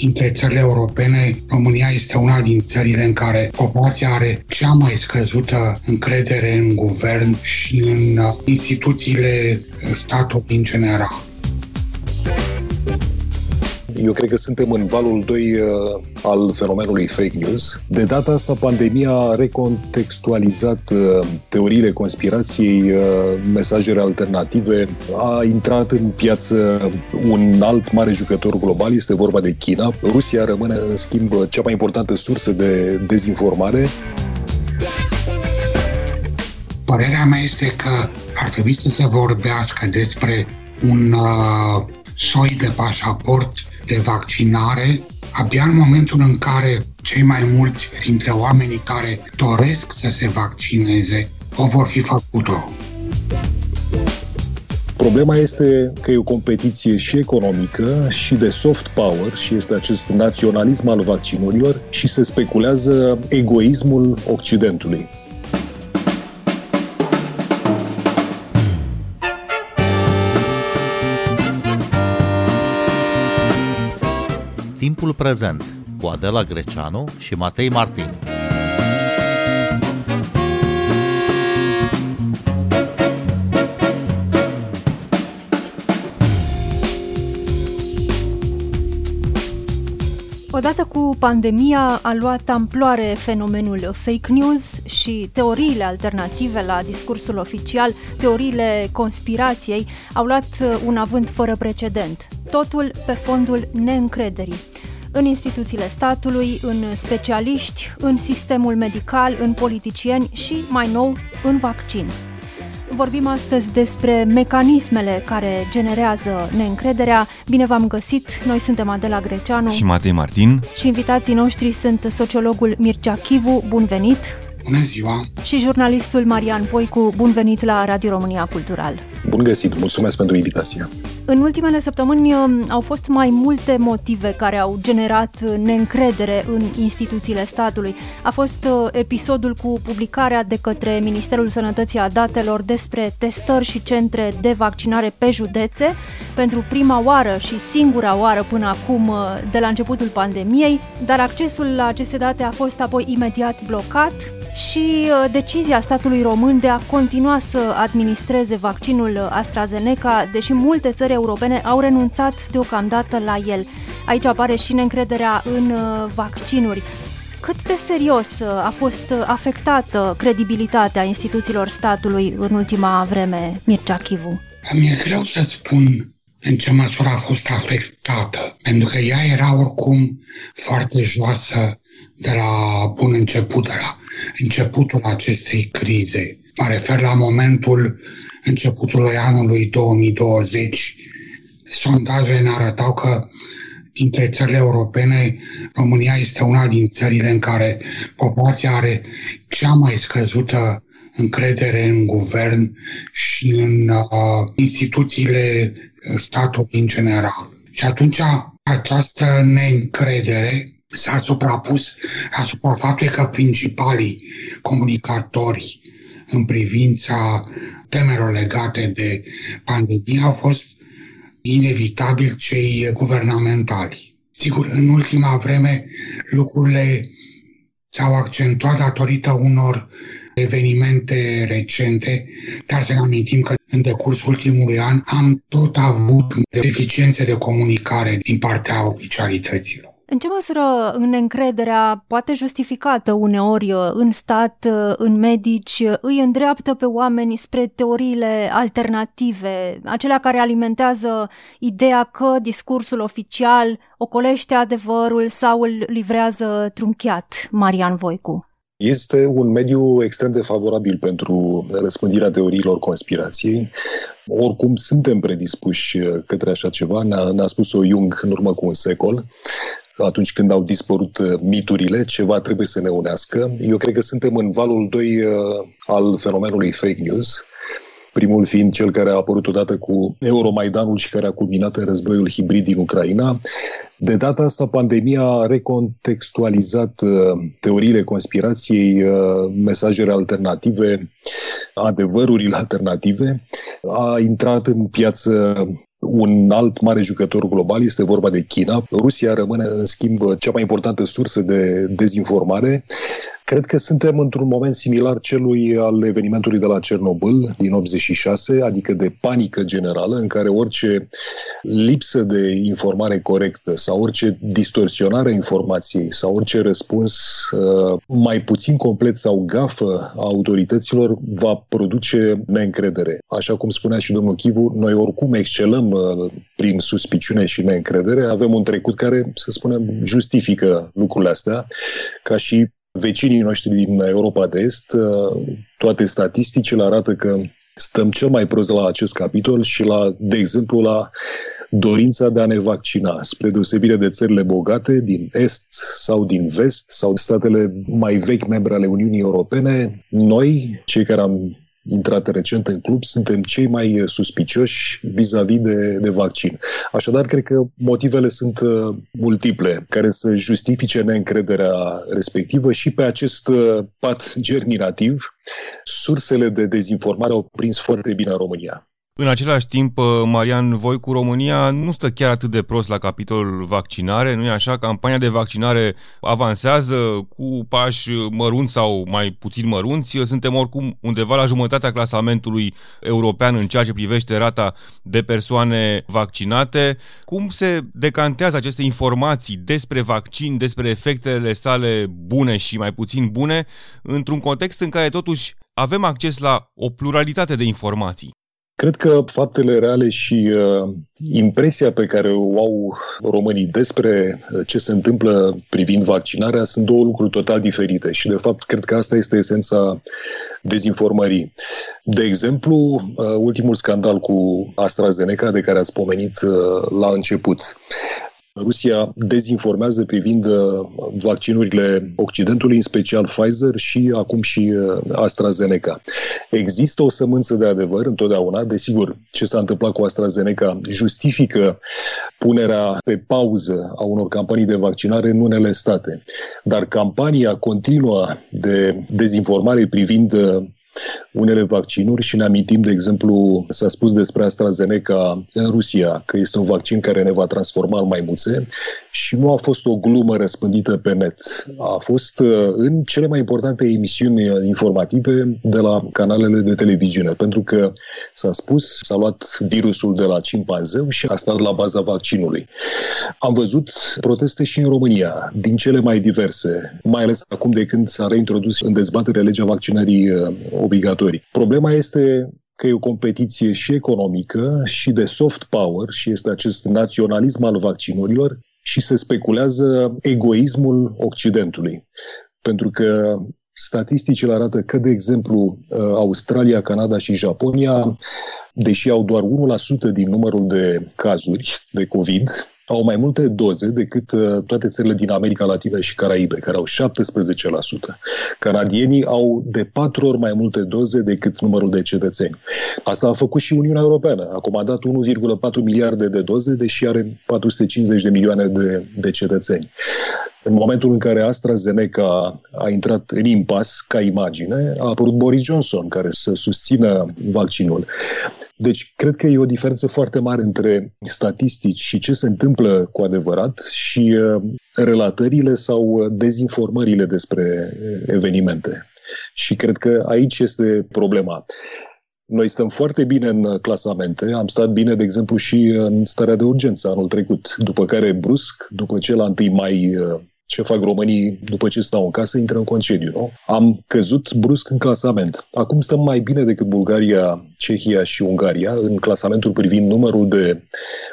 dintre țările europene, România este una din țările în care populația are cea mai scăzută încredere în guvern și în uh, instituțiile statului în general. Eu cred că suntem în valul 2 uh, al fenomenului fake news. De data asta, pandemia a recontextualizat uh, teoriile conspirației, uh, mesajele alternative, a intrat în piață un alt mare jucător global, este vorba de China. Rusia rămâne, în schimb, cea mai importantă sursă de dezinformare. Părerea mea este că ar trebui să se vorbească despre un uh, soi de pașaport de vaccinare abia în momentul în care cei mai mulți dintre oamenii care doresc să se vaccineze o vor fi făcut-o. Problema este că e o competiție și economică și de soft power și este acest naționalism al vaccinurilor și se speculează egoismul Occidentului. Prezent cu Adela Greceanu și Matei Martin. Odată cu pandemia a luat amploare fenomenul fake news și teoriile alternative la discursul oficial, teoriile conspirației, au luat un avânt fără precedent. Totul pe fondul neîncrederii în instituțiile statului, în specialiști, în sistemul medical, în politicieni și, mai nou, în vaccin. Vorbim astăzi despre mecanismele care generează neîncrederea. Bine v-am găsit! Noi suntem Adela Greceanu și Matei Martin și invitații noștri sunt sociologul Mircea Chivu. Bun venit! Bună ziua! Și jurnalistul Marian Voicu. Bun venit la Radio România Cultural! Bun găsit! Mulțumesc pentru invitație! În ultimele săptămâni um, au fost mai multe motive care au generat neîncredere în instituțiile statului. A fost uh, episodul cu publicarea de către Ministerul Sănătății a datelor despre testări și centre de vaccinare pe județe pentru prima oară și singura oară până acum uh, de la începutul pandemiei, dar accesul la aceste date a fost apoi imediat blocat și uh, decizia statului român de a continua să administreze vaccinul AstraZeneca, deși multe țări europene au renunțat deocamdată la el. Aici apare și neîncrederea în uh, vaccinuri. Cât de serios uh, a fost afectată credibilitatea instituțiilor statului în ultima vreme, Mircea Chivu? Mi-e greu să spun în ce măsură a fost afectată, pentru că ea era oricum foarte joasă de la bun început, de la începutul acestei crize. Mă refer la momentul începutului anului 2020. Sondajele ne arătau că dintre țările europene, România este una din țările în care populația are cea mai scăzută încredere în guvern și în uh, instituțiile statului în general. Și atunci această neîncredere s-a suprapus asupra faptului că principalii comunicatori în privința temelor legate de pandemie au fost inevitabil cei guvernamentali. Sigur, în ultima vreme lucrurile s-au accentuat datorită unor evenimente recente, dar să ne amintim că în decursul ultimului an am tot avut deficiențe de comunicare din partea oficialităților. În ce măsură încrederea, poate justificată uneori uh, în stat, uh, în medici, uh, îi îndreaptă pe oameni spre teoriile alternative, acelea care alimentează ideea că discursul oficial ocolește adevărul sau îl livrează trunchiat, Marian Voicu? Este un mediu extrem de favorabil pentru răspândirea teoriilor conspirației. Oricum, suntem predispuși către așa ceva, ne-a, ne-a spus-o Jung în urmă cu un secol atunci când au dispărut uh, miturile, ceva trebuie să ne unească. Eu cred că suntem în valul 2 uh, al fenomenului fake news, primul fiind cel care a apărut odată cu Euromaidanul și care a culminat în războiul hibrid din Ucraina. De data asta, pandemia a recontextualizat uh, teoriile conspirației, mesajele alternative, adevărurile alternative. A intrat în piață un alt mare jucător global, este vorba de China. Rusia rămâne, în schimb, cea mai importantă sursă de dezinformare. Cred că suntem într-un moment similar celui al evenimentului de la Cernobâl din 86, adică de panică generală, în care orice lipsă de informare corectă sau orice distorsionare a informației sau orice răspuns uh, mai puțin complet sau gafă a autorităților va produce neîncredere. Așa cum spunea și domnul Chivu, noi oricum excelăm uh, prin suspiciune și neîncredere, avem un trecut care, să spunem, justifică lucrurile astea, ca și vecinii noștri din Europa de Est, uh, toate statisticile arată că stăm cel mai prost la acest capitol și la, de exemplu, la dorința de a ne vaccina, spre deosebire de țările bogate din Est sau din Vest sau statele mai vechi membre ale Uniunii Europene, noi, cei care am intrat recent în club, suntem cei mai suspicioși vis-a-vis de, de vaccin. Așadar, cred că motivele sunt uh, multiple care să justifice neîncrederea respectivă și pe acest uh, pat germinativ, sursele de dezinformare au prins foarte bine în România. În același timp, uh, Marian Voicu, România nu stă chiar atât de prost la capitolul vaccinare, nu e așa? Campania de vaccinare avansează cu pași mărunți sau mai puțin mărunți. Suntem oricum undeva la jumătatea clasamentului european în ceea ce privește rata de persoane vaccinate. Cum se decantează aceste informații despre vaccin, despre efectele sale bune și mai puțin bune, într-un context în care totuși avem acces la o pluralitate de informații? Cred că faptele reale și uh, impresia pe care o au românii despre uh, ce se întâmplă privind vaccinarea sunt două lucruri total diferite și, de fapt, cred că asta este esența dezinformării. De exemplu, uh, ultimul scandal cu AstraZeneca, de care ați pomenit uh, la început. Rusia dezinformează privind uh, vaccinurile Occidentului, în special Pfizer și acum și uh, AstraZeneca. Există o sămânță de adevăr întotdeauna, desigur, ce s-a întâmplat cu AstraZeneca justifică punerea pe pauză a unor campanii de vaccinare în unele state. Dar campania continuă de dezinformare privind uh, unele vaccinuri și ne amintim, de exemplu, s-a spus despre AstraZeneca în Rusia, că este un vaccin care ne va transforma în maimuțe și nu a fost o glumă răspândită pe net. A fost uh, în cele mai importante emisiuni informative de la canalele de televiziune, pentru că s-a spus, s-a luat virusul de la cimpanzeu și a stat la baza vaccinului. Am văzut proteste și în România, din cele mai diverse, mai ales acum de când s-a reintrodus în dezbatere legea vaccinării uh, obligatorii. Problema este că e o competiție și economică și de soft power și este acest naționalism al vaccinurilor și se speculează egoismul Occidentului. Pentru că statisticile arată că, de exemplu, Australia, Canada și Japonia, deși au doar 1% din numărul de cazuri de COVID, au mai multe doze decât uh, toate țările din America Latină și Caraibe, care au 17%. Canadienii au de patru ori mai multe doze decât numărul de cetățeni. Asta a făcut și Uniunea Europeană. A comandat 1,4 miliarde de doze, deși are 450 de milioane de, de cetățeni. În momentul în care AstraZeneca a intrat în impas ca imagine, a apărut Boris Johnson care să susțină vaccinul. Deci, cred că e o diferență foarte mare între statistici și ce se întâmplă cu adevărat și uh, relatările sau dezinformările despre evenimente. Și cred că aici este problema. Noi stăm foarte bine în clasamente, am stat bine, de exemplu, și în starea de urgență anul trecut, după care brusc, după ce la 1 mai uh, ce fac românii după ce stau în casă, intră în concediu. Nu? Am căzut brusc în clasament. Acum stăm mai bine decât Bulgaria, Cehia și Ungaria în clasamentul privind numărul de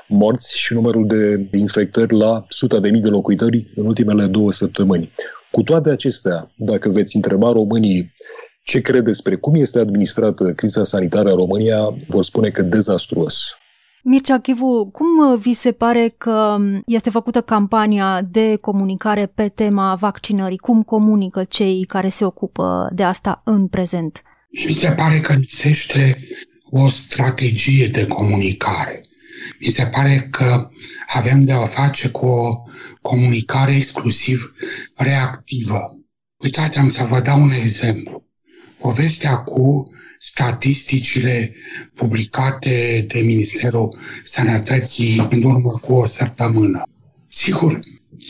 morți și numărul de infectări la suta de mii de locuitori în ultimele două săptămâni. Cu toate acestea, dacă veți întreba românii ce cred despre cum este administrată criza sanitară în România, vor spune că dezastruos. Mircea Chivu, cum uh, vi se pare că um, este făcută campania de comunicare pe tema vaccinării? Cum comunică cei care se ocupă de asta în prezent? Mi se pare că lipsește o strategie de comunicare. Mi se pare că avem de a face cu o comunicare exclusiv reactivă. Uitați, am să vă dau un exemplu. Povestea cu statisticile publicate de Ministerul Sănătății în urmă cu o săptămână. Sigur,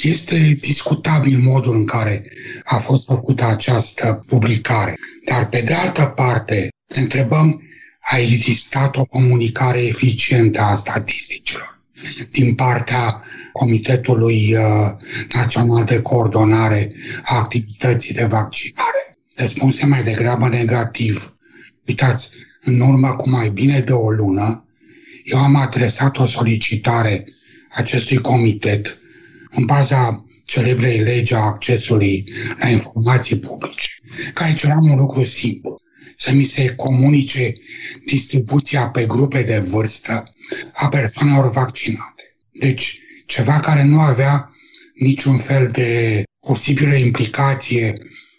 este discutabil modul în care a fost făcută această publicare, dar pe de altă parte întrebăm, a existat o comunicare eficientă a statisticilor din partea Comitetului uh, Național de Coordonare a Activității de Vaccinare? Răspunse mai degrabă negativ. Uitați, în urmă cu mai bine de o lună, eu am adresat o solicitare acestui comitet în baza celebrei legi a accesului la informații publice, care ceream un lucru simplu, să mi se comunice distribuția pe grupe de vârstă a persoanelor vaccinate. Deci, ceva care nu avea niciun fel de posibilă implicație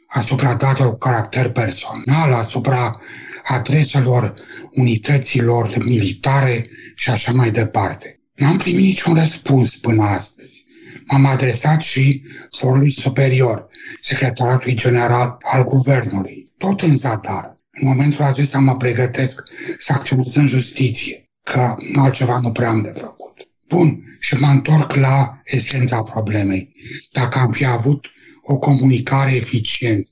asupra datelor cu caracter personal, asupra adreselor unităților militare și așa mai departe. N-am primit niciun răspuns până astăzi. M-am adresat și forului superior, secretarului general al guvernului, tot în zadar. În momentul acesta mă pregătesc să acționez în justiție, că altceva nu prea am de făcut. Bun, și mă întorc la esența problemei. Dacă am fi avut o comunicare eficientă,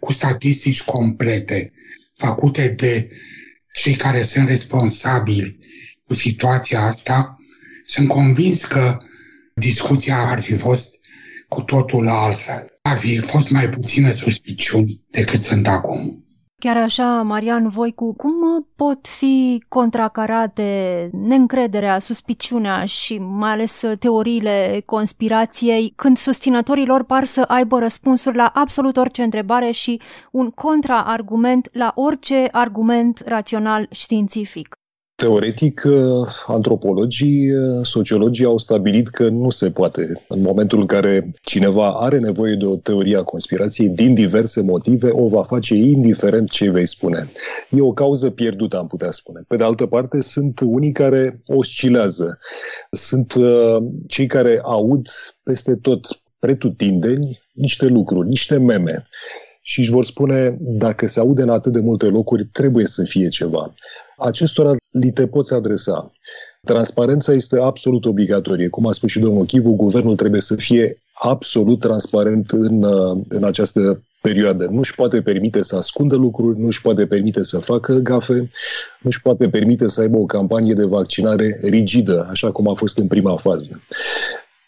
cu statistici complete, făcute de cei care sunt responsabili cu situația asta, sunt convins că discuția ar fi fost cu totul altfel. Ar fi fost mai puține suspiciuni decât sunt acum. Chiar așa, Marian Voicu, cum pot fi contracarate neîncrederea, suspiciunea și mai ales teoriile conspirației când susținătorii lor par să aibă răspunsuri la absolut orice întrebare și un contraargument la orice argument rațional științific? Teoretic, uh, antropologii, uh, sociologii au stabilit că nu se poate. În momentul în care cineva are nevoie de o teorie a conspirației, din diverse motive, o va face indiferent ce vei spune. E o cauză pierdută, am putea spune. Pe de altă parte, sunt unii care oscilează. Sunt uh, cei care aud peste tot, pretutindeni, niște lucruri, niște meme și își vor spune, dacă se aude în atât de multe locuri, trebuie să fie ceva. Acestora li te poți adresa. Transparența este absolut obligatorie. Cum a spus și domnul Chivu, guvernul trebuie să fie absolut transparent în, în această perioadă. Nu își poate permite să ascundă lucruri, nu își poate permite să facă gafe, nu își poate permite să aibă o campanie de vaccinare rigidă, așa cum a fost în prima fază,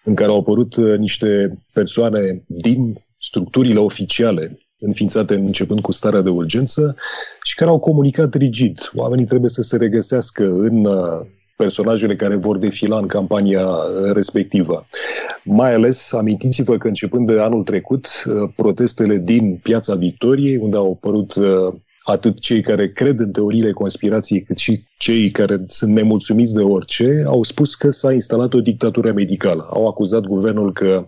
în care au apărut niște persoane din structurile oficiale înființate începând cu starea de urgență și care au comunicat rigid. Oamenii trebuie să se regăsească în uh, personajele care vor defila în campania uh, respectivă. Mai ales, amintiți-vă că începând de anul trecut, uh, protestele din Piața Victoriei, unde au apărut atât cei care cred în teoriile conspirației, cât și cei care sunt nemulțumiți de orice, au spus că s-a instalat o dictatură medicală. Au acuzat guvernul că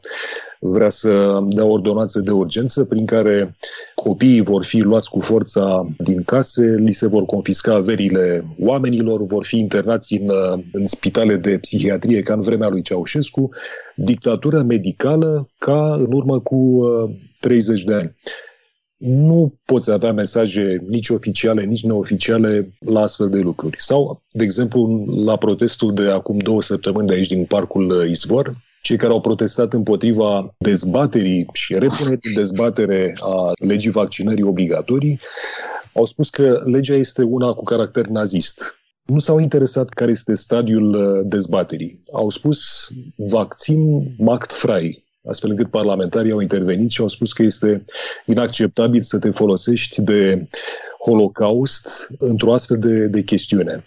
vrea să dea ordonanțe de urgență prin care copiii vor fi luați cu forța din case, li se vor confisca averile oamenilor, vor fi internați în, în spitale de psihiatrie ca în vremea lui Ceaușescu, dictatură medicală ca în urmă cu 30 uh, de ani nu poți avea mesaje nici oficiale, nici neoficiale la astfel de lucruri. Sau, de exemplu, la protestul de acum două săptămâni de aici din Parcul uh, Izvor, cei care au protestat împotriva dezbaterii și repunerii în dezbatere a legii vaccinării obligatorii, au spus că legea este una cu caracter nazist. Nu s-au interesat care este stadiul uh, dezbaterii. Au spus vaccin macht frei, astfel încât parlamentarii au intervenit și au spus că este inacceptabil să te folosești de Holocaust într-o astfel de, de chestiune.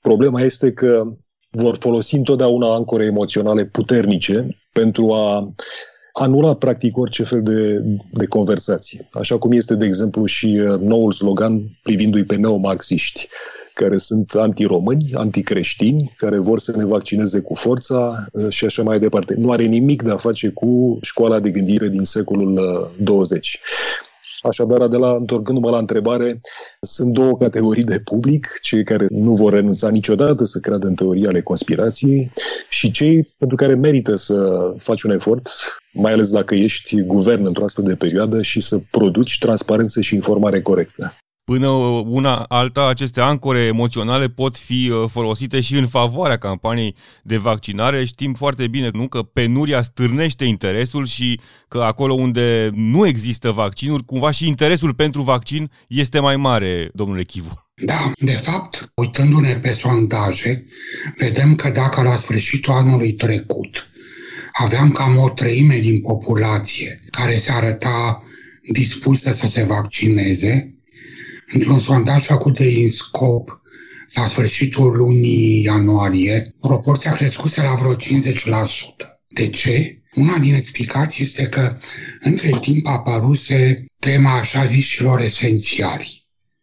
Problema este că vor folosi întotdeauna ancore emoționale puternice pentru a anula practic orice fel de, de conversație. Așa cum este, de exemplu, și uh, noul slogan privindu-i pe neomarxiști care sunt antiromâni, anticreștini, care vor să ne vaccineze cu forța uh, și așa mai departe. Nu are nimic de a face cu școala de gândire din secolul 20. Uh, Așadar, de la, întorcându-mă la întrebare, sunt două categorii de public, cei care nu vor renunța niciodată să creadă în teoria ale conspirației și cei pentru care merită să faci un efort, mai ales dacă ești guvern într-o astfel de perioadă și să produci transparență și informare corectă. Până una alta, aceste ancore emoționale pot fi uh, folosite și în favoarea campaniei de vaccinare. Știm foarte bine nu că penuria stârnește interesul și că acolo unde nu există vaccinuri, cumva și interesul pentru vaccin este mai mare, domnule Chivu. Da, de fapt, uitându-ne pe sondaje, vedem că dacă la sfârșitul anului trecut aveam cam o treime din populație care se arăta dispusă să se vaccineze, într-un sondaj făcut de INSCOP la sfârșitul lunii ianuarie, proporția crescuse la vreo 50%. De ce? Una din explicații este că între timp apăruse tema așa zișilor esențiali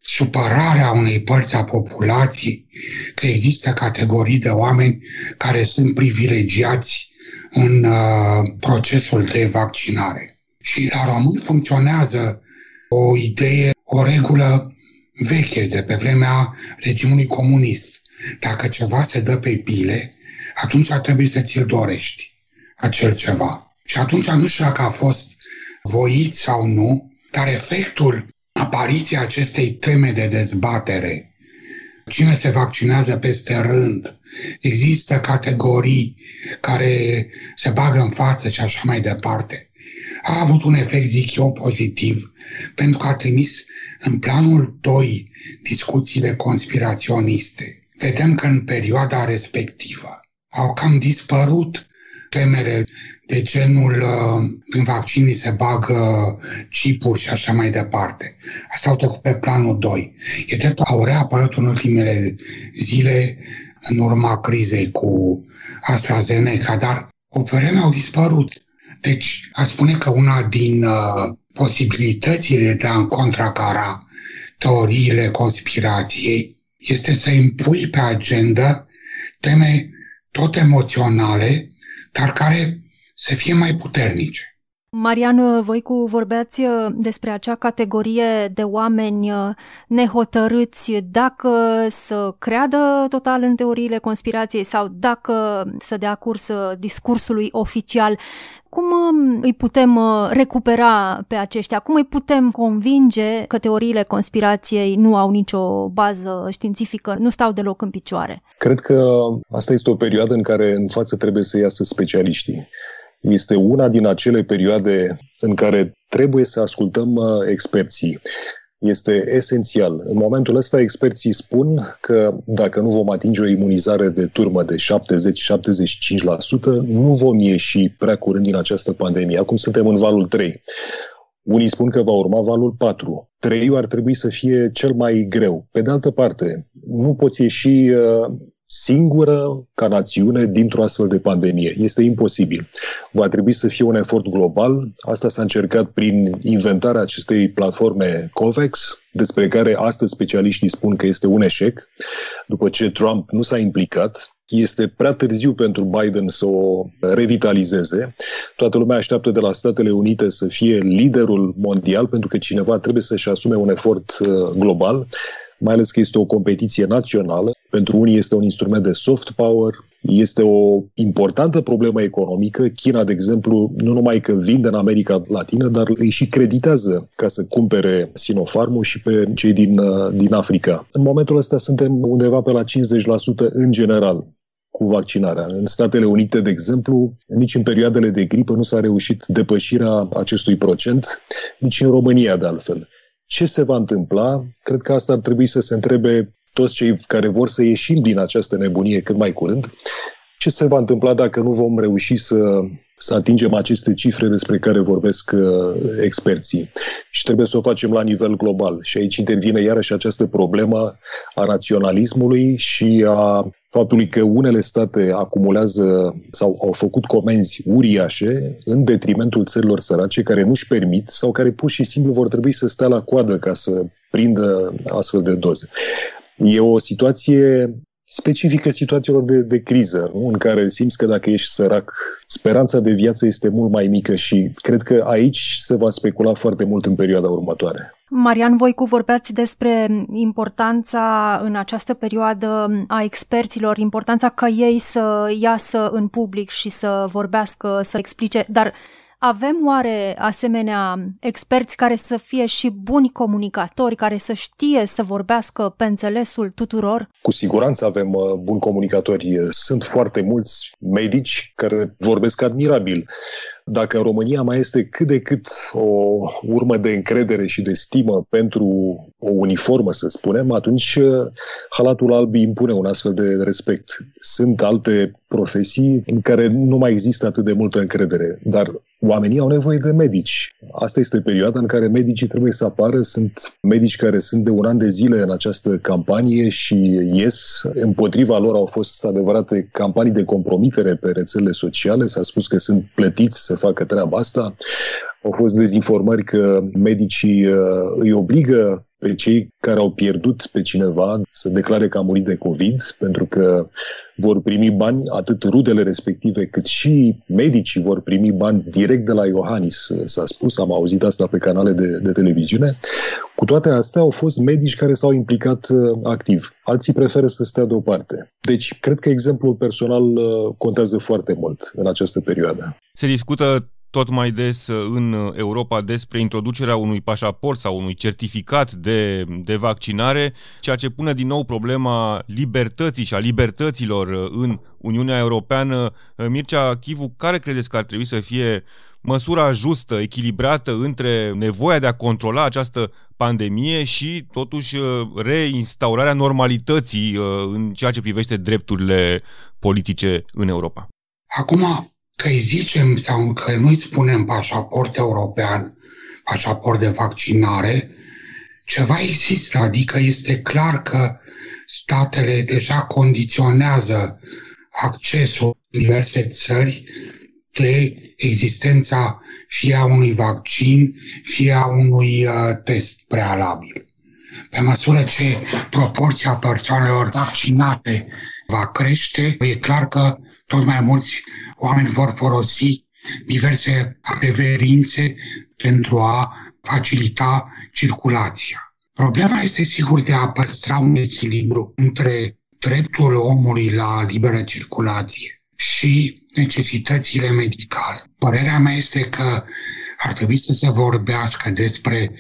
supărarea unei părți a populației că există categorii de oameni care sunt privilegiați în uh, procesul de vaccinare. Și la român funcționează o idee, o regulă veche de pe vremea regimului comunist. Dacă ceva se dă pe pile, atunci ar trebui să ți-l dorești, acel ceva. Și atunci nu știu dacă a fost voit sau nu, dar efectul apariția acestei teme de dezbatere, cine se vaccinează peste rând, există categorii care se bagă în față și așa mai departe, a avut un efect, zic eu, pozitiv, pentru că a trimis în planul 2 discuțiile conspiraționiste. Vedem că în perioada respectivă au cam dispărut temele de genul uh, în vaccinii se bagă chipuri și așa mai departe. Asta au trecut pe planul 2. E drept, au reapărut în ultimele zile în urma crizei cu AstraZeneca, dar o vreme au dispărut. Deci, a spune că una din uh, posibilitățile de a contracara teoriile conspirației este să impui pe agenda teme tot emoționale, dar care să fie mai puternice. Marian Voicu, vorbeați uh, despre acea categorie de oameni uh, nehotărâți dacă să creadă total în teoriile conspirației sau dacă să dea curs uh, discursului oficial. Cum um, îi putem recupera pe aceștia? Cum îi putem convinge că teoriile conspirației nu au nicio bază științifică, nu stau deloc în picioare? Cred că asta este o perioadă în care în față trebuie să iasă specialiștii este una din acele perioade în care trebuie să ascultăm uh, experții. Este esențial. În momentul ăsta, experții spun că dacă nu vom atinge o imunizare de turmă de 70-75%, nu vom ieși prea curând din această pandemie. Acum suntem în valul 3. Unii spun că va urma valul 4. Treiul ar trebui să fie cel mai greu. Pe de altă parte, nu poți ieși uh, singură ca națiune dintr-o astfel de pandemie. Este imposibil. Va trebui să fie un efort global. Asta s-a încercat prin inventarea acestei platforme COVAX, despre care astăzi specialiștii spun că este un eșec. După ce Trump nu s-a implicat, este prea târziu pentru Biden să o revitalizeze. Toată lumea așteaptă de la Statele Unite să fie liderul mondial, pentru că cineva trebuie să-și asume un efort uh, global mai ales că este o competiție națională. Pentru unii este un instrument de soft power, este o importantă problemă economică. China, de exemplu, nu numai că vinde în America Latină, dar îi și creditează ca să cumpere Sinopharm și pe cei din, uh, din Africa. În momentul ăsta suntem undeva pe la 50% în general cu vaccinarea. În Statele Unite, de exemplu, nici în perioadele de gripă nu s-a reușit depășirea acestui procent, nici în România, de altfel. Ce se va întâmpla? Cred că asta ar trebui să se întrebe toți cei care vor să ieșim din această nebunie cât mai curând. Ce se va întâmpla dacă nu vom reuși să, să atingem aceste cifre despre care vorbesc uh, experții? Și trebuie să o facem la nivel global. Și aici intervine iarăși această problemă a naționalismului și a faptului că unele state acumulează sau au făcut comenzi uriașe în detrimentul țărilor sărace care nu-și permit sau care pur și simplu vor trebui să stea la coadă ca să prindă astfel de doze. E o situație specifică situațiilor de, de criză, nu? în care simți că dacă ești sărac, speranța de viață este mult mai mică și cred că aici se va specula foarte mult în perioada următoare. Marian Voicu, vorbeați despre importanța în această perioadă a experților, importanța ca ei să iasă în public și să vorbească, să explice, dar Avem oare asemenea experți care să fie și buni comunicatori, care să știe să vorbească pe înțelesul tuturor? Cu siguranță avem uh, buni comunicatori. Sunt foarte mulți medici care vorbesc admirabil dacă în România mai este cât de cât o urmă de încredere și de stimă pentru o uniformă, să spunem, atunci uh, halatul alb impune un astfel de respect. Sunt alte profesii în care nu mai există atât de multă încredere, dar oamenii au nevoie de medici. Asta este perioada în care medicii trebuie să apară. Sunt medici care sunt de un an de zile în această campanie și ies. Împotriva lor au fost adevărate campanii de compromitere pe rețelele sociale. S-a spus că sunt plătiți să facă treaba asta. Au fost dezinformări că medicii uh, îi obligă pe cei care au pierdut pe cineva să declare că a murit de COVID, pentru că vor primi bani, atât rudele respective, cât și medicii vor primi bani direct de la Iohannis, s-a spus, am auzit asta pe canale de, de televiziune. Cu toate astea au fost medici care s-au implicat uh, activ. Alții preferă să stea deoparte. Deci, cred că exemplul personal uh, contează foarte mult în această perioadă. Se discută tot mai des uh, în Europa despre introducerea unui pașaport sau unui certificat de, de vaccinare, ceea ce pune din nou problema libertății și a libertăților uh, în Uniunea Europeană. Uh, Mircea Chivu, care credeți că ar trebui să fie măsura justă, echilibrată între nevoia de a controla această pandemie și, totuși, reinstaurarea normalității în ceea ce privește drepturile politice în Europa? Acum, că îi zicem sau că nu îi spunem pașaport european, pașaport de vaccinare, ceva există, adică este clar că statele deja condiționează accesul în diverse țări de existența fie a unui vaccin, fie a unui uh, test prealabil. Pe măsură ce proporția persoanelor vaccinate va crește, e clar că tot mai mulți oameni vor folosi diverse preverințe pentru a facilita circulația. Problema este sigur de a păstra un echilibru între dreptul omului la liberă circulație și necesitățile medicale. Părerea mea este că ar trebui să se vorbească despre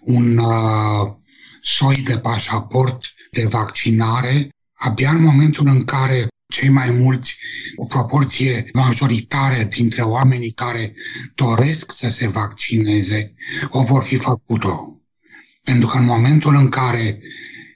un uh, soi de pașaport de vaccinare abia în momentul în care cei mai mulți, o proporție majoritară dintre oamenii care doresc să se vaccineze, o vor fi făcut-o. Pentru că în momentul în care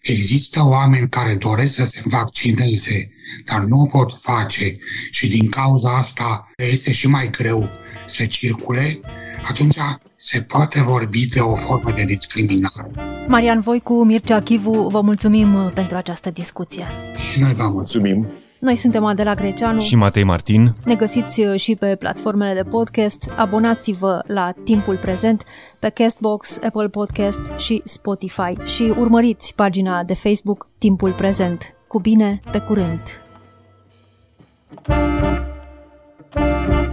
există oameni care doresc să se vaccineze, dar nu o pot face și din cauza asta este și mai greu să circule, atunci se poate vorbi de o formă de discriminare. Marian Voicu, Mircea Chivu, vă mulțumim pentru această discuție. Și noi vă mulțumim. Noi suntem Adela Greceanu și Matei Martin. Ne găsiți uh, și pe platformele de podcast. Abonați-vă la Timpul Prezent pe Castbox, Apple Podcast și Spotify și urmăriți pagina de Facebook Timpul Prezent. Cu bine, pe curând! thank you